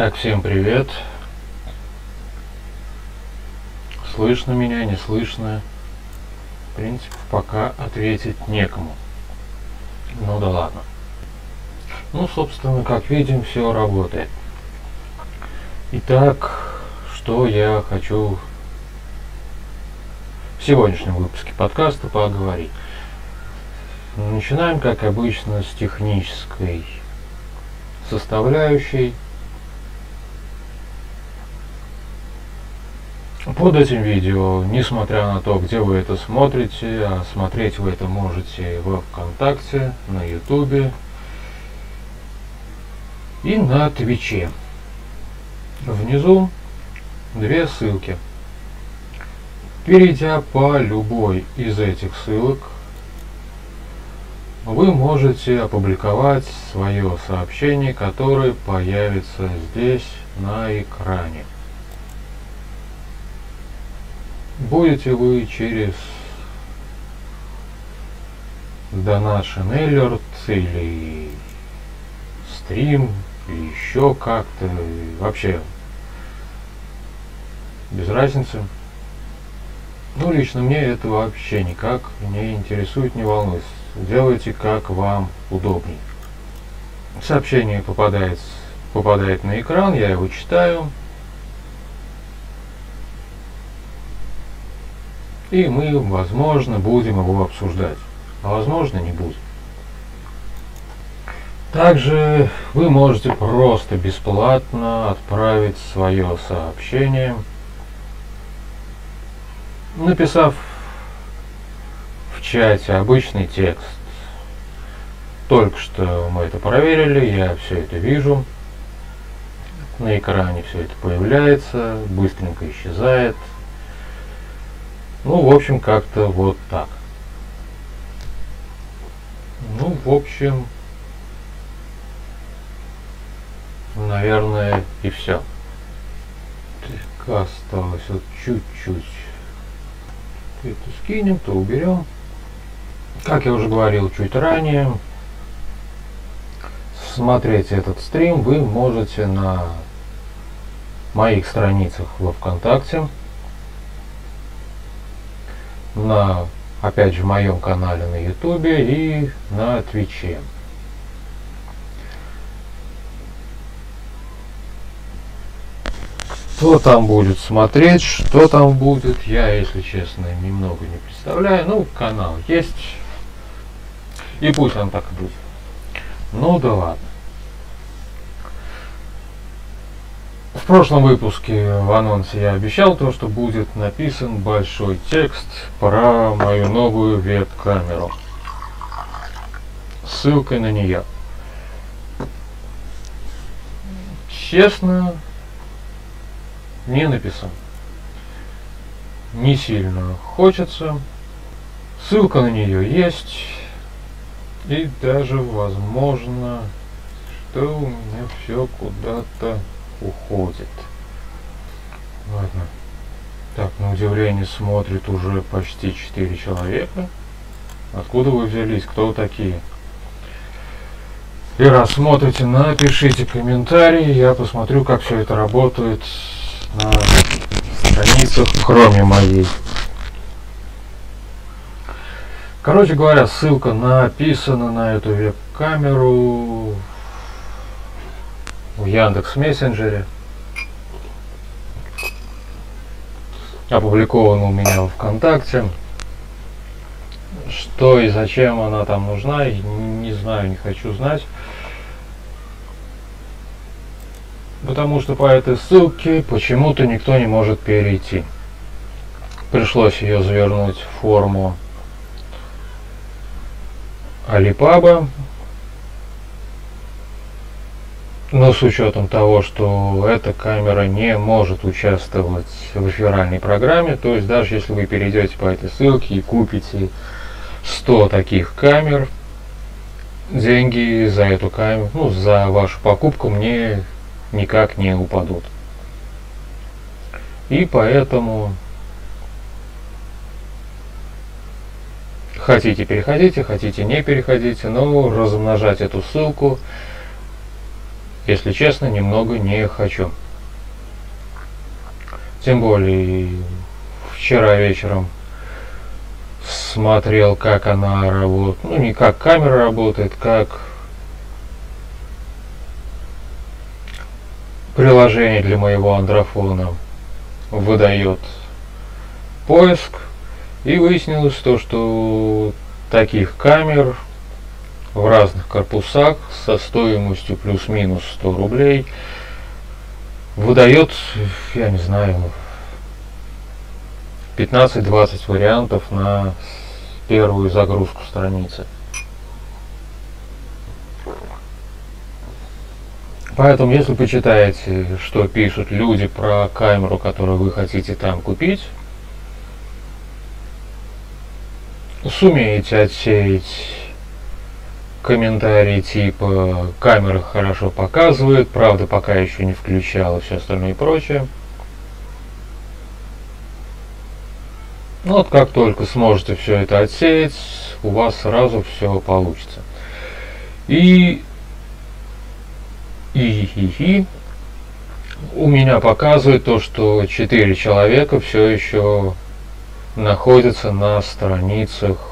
Так, всем привет. Слышно меня, не слышно. В принципе, пока ответить некому. Ну да ладно. Ну, собственно, как видим, все работает. Итак, что я хочу в сегодняшнем выпуске подкаста поговорить. Начинаем, как обычно, с технической составляющей. Под этим видео, несмотря на то, где вы это смотрите, а смотреть вы это можете во Вконтакте, на Ютубе и на Твиче. Внизу две ссылки. Перейдя по любой из этих ссылок, вы можете опубликовать свое сообщение, которое появится здесь на экране. Будете вы через Donation Alert или стрим, или еще как-то, вообще без разницы. Ну, лично мне это вообще никак не интересует, не волнует. Делайте как вам удобней. Сообщение попадает, попадает на экран, я его читаю. И мы, возможно, будем его обсуждать. А возможно, не будем. Также вы можете просто бесплатно отправить свое сообщение написав в чате обычный текст. Только что мы это проверили, я все это вижу. На экране все это появляется, быстренько исчезает. Ну, в общем, как-то вот так. Ну, в общем, наверное, и все. Так, осталось вот чуть-чуть это скинем, то уберем. Как я уже говорил чуть ранее, смотреть этот стрим вы можете на моих страницах во Вконтакте, на, опять же, моем канале на Ютубе и на Твиче. Кто там будет смотреть, что там будет, я, если честно, немного не представляю. Ну, канал есть. И пусть он так и будет. Ну да ладно. Прошлом выпуске в анонсе я обещал то, что будет написан большой текст про мою новую веб-камеру. Ссылкой на нее. Честно, не написан. Не сильно хочется. Ссылка на нее есть. И даже возможно, что у меня все куда-то уходит. Ладно. Так, на удивление смотрит уже почти 4 человека. Откуда вы взялись? Кто такие? И раз смотрите, напишите комментарий, я посмотрю, как все это работает на страницах кроме моей. Короче говоря, ссылка написана на эту веб-камеру в Яндекс Мессенджере. Опубликована у меня в ВКонтакте. Что и зачем она там нужна, не знаю, не хочу знать. потому что по этой ссылке почему-то никто не может перейти. Пришлось ее завернуть в форму Alibaba. Но с учетом того, что эта камера не может участвовать в эфиральной программе, то есть даже если вы перейдете по этой ссылке и купите 100 таких камер, деньги за эту камеру, ну, за вашу покупку мне никак не упадут. И поэтому хотите переходите, хотите не переходите, но размножать эту ссылку если честно, немного не хочу. Тем более, вчера вечером смотрел, как она работает. Ну, не как камера работает, как приложение для моего андрофона выдает поиск. И выяснилось то, что таких камер в разных корпусах со стоимостью плюс-минус 100 рублей выдает, я не знаю, 15-20 вариантов на первую загрузку страницы. Поэтому, если почитаете, что пишут люди про камеру, которую вы хотите там купить, сумеете отсеять комментарии типа камера хорошо показывает, правда пока еще не включала, все остальное и прочее. Ну вот как только сможете все это отсеять, у вас сразу все получится. И и, и, и у меня показывает то, что 4 человека все еще находятся на страницах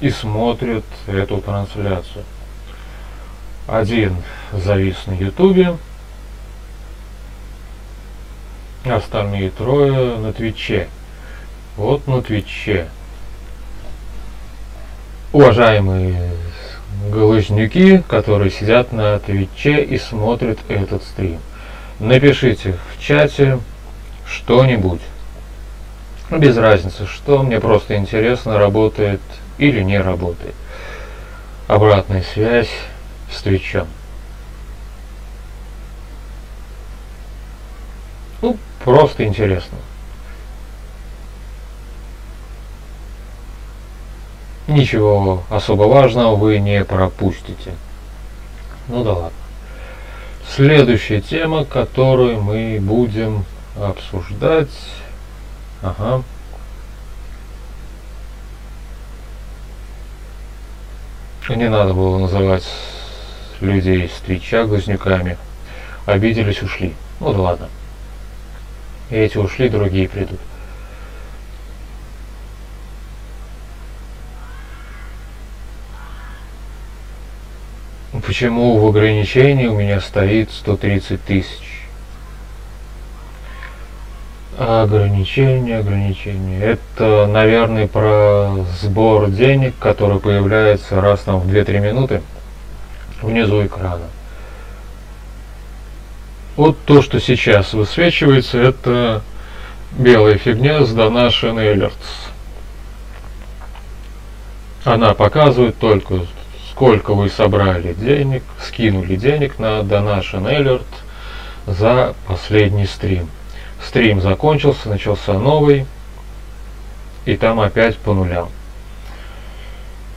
и смотрят эту трансляцию. Один завис на ютубе, остальные трое на твиче. Вот на твиче. Уважаемые голыжнюки, которые сидят на твиче и смотрят этот стрим. Напишите в чате что-нибудь. Без разницы, что мне просто интересно, работает или не работает. Обратная связь с Твичом. Ну, просто интересно. Ничего особо важного вы не пропустите. Ну да ладно. Следующая тема, которую мы будем обсуждать. Ага. Не надо было называть людей с Твича глазнюками. Обиделись, ушли. Ну да ладно. эти ушли, другие придут. Почему в ограничении у меня стоит 130 тысяч? Ограничение, ограничение. Это, наверное, про сбор денег, который появляется раз там в 2-3 минуты внизу экрана. Вот то, что сейчас высвечивается, это белая фигня с Donation Alerts. Она показывает только, сколько вы собрали денег, скинули денег на Donation Alert за последний стрим. Стрим закончился, начался новый, и там опять по нулям.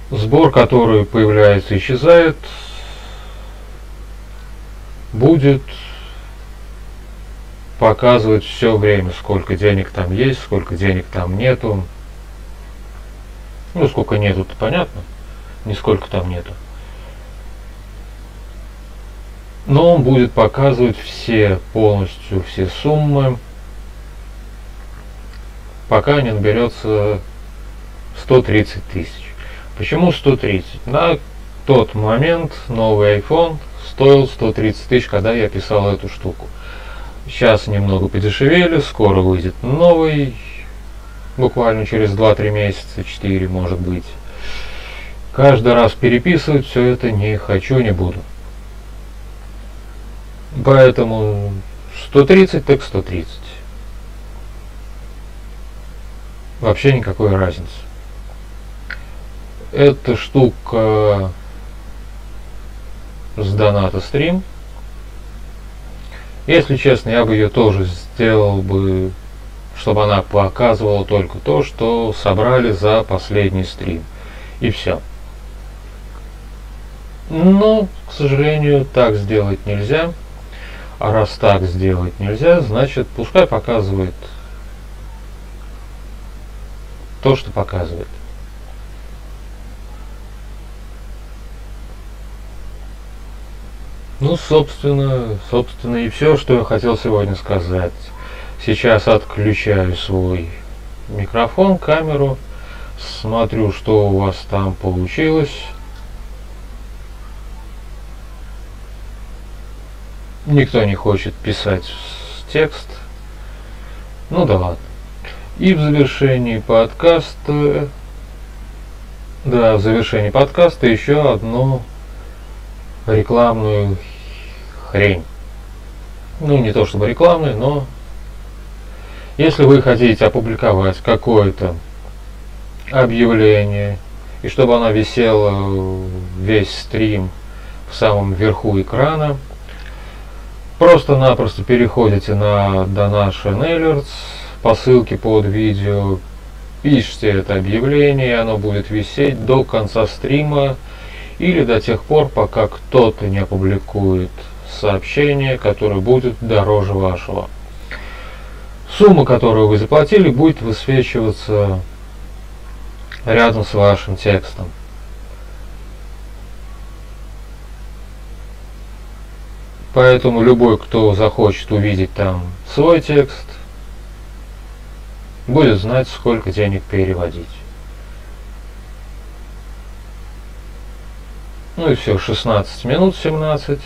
Сбор, который появляется, исчезает, будет показывать все время, сколько денег там есть, сколько денег там нету. Ну, сколько нету, то понятно. Не сколько там нету. Но он будет показывать все, полностью все суммы, пока не наберется 130 тысяч. Почему 130? На тот момент новый iPhone стоил 130 тысяч, когда я писал эту штуку. Сейчас немного подешевели, скоро выйдет новый, буквально через 2-3 месяца, 4 может быть. Каждый раз переписывать все это не хочу, не буду. Поэтому 130 так 130. Вообще никакой разницы. Эта штука с доната стрим. Если честно, я бы ее тоже сделал бы, чтобы она показывала только то, что собрали за последний стрим. И все. Но, к сожалению, так сделать нельзя. А раз так сделать нельзя, значит, пускай показывает то, что показывает. Ну, собственно, собственно и все, что я хотел сегодня сказать. Сейчас отключаю свой микрофон, камеру, смотрю, что у вас там получилось. Никто не хочет писать текст. Ну да ладно. И в завершении подкаста, да, в завершении подкаста еще одну рекламную хрень. Ну, не то чтобы рекламную, но если вы хотите опубликовать какое-то объявление, и чтобы оно висело весь стрим в самом верху экрана, просто-напросто переходите на Donation Alerts по ссылке под видео, пишите это объявление, оно будет висеть до конца стрима или до тех пор, пока кто-то не опубликует сообщение, которое будет дороже вашего. Сумма, которую вы заплатили, будет высвечиваться рядом с вашим текстом. Поэтому любой, кто захочет увидеть там свой текст, будет знать, сколько денег переводить. Ну и все, 16 минут 17.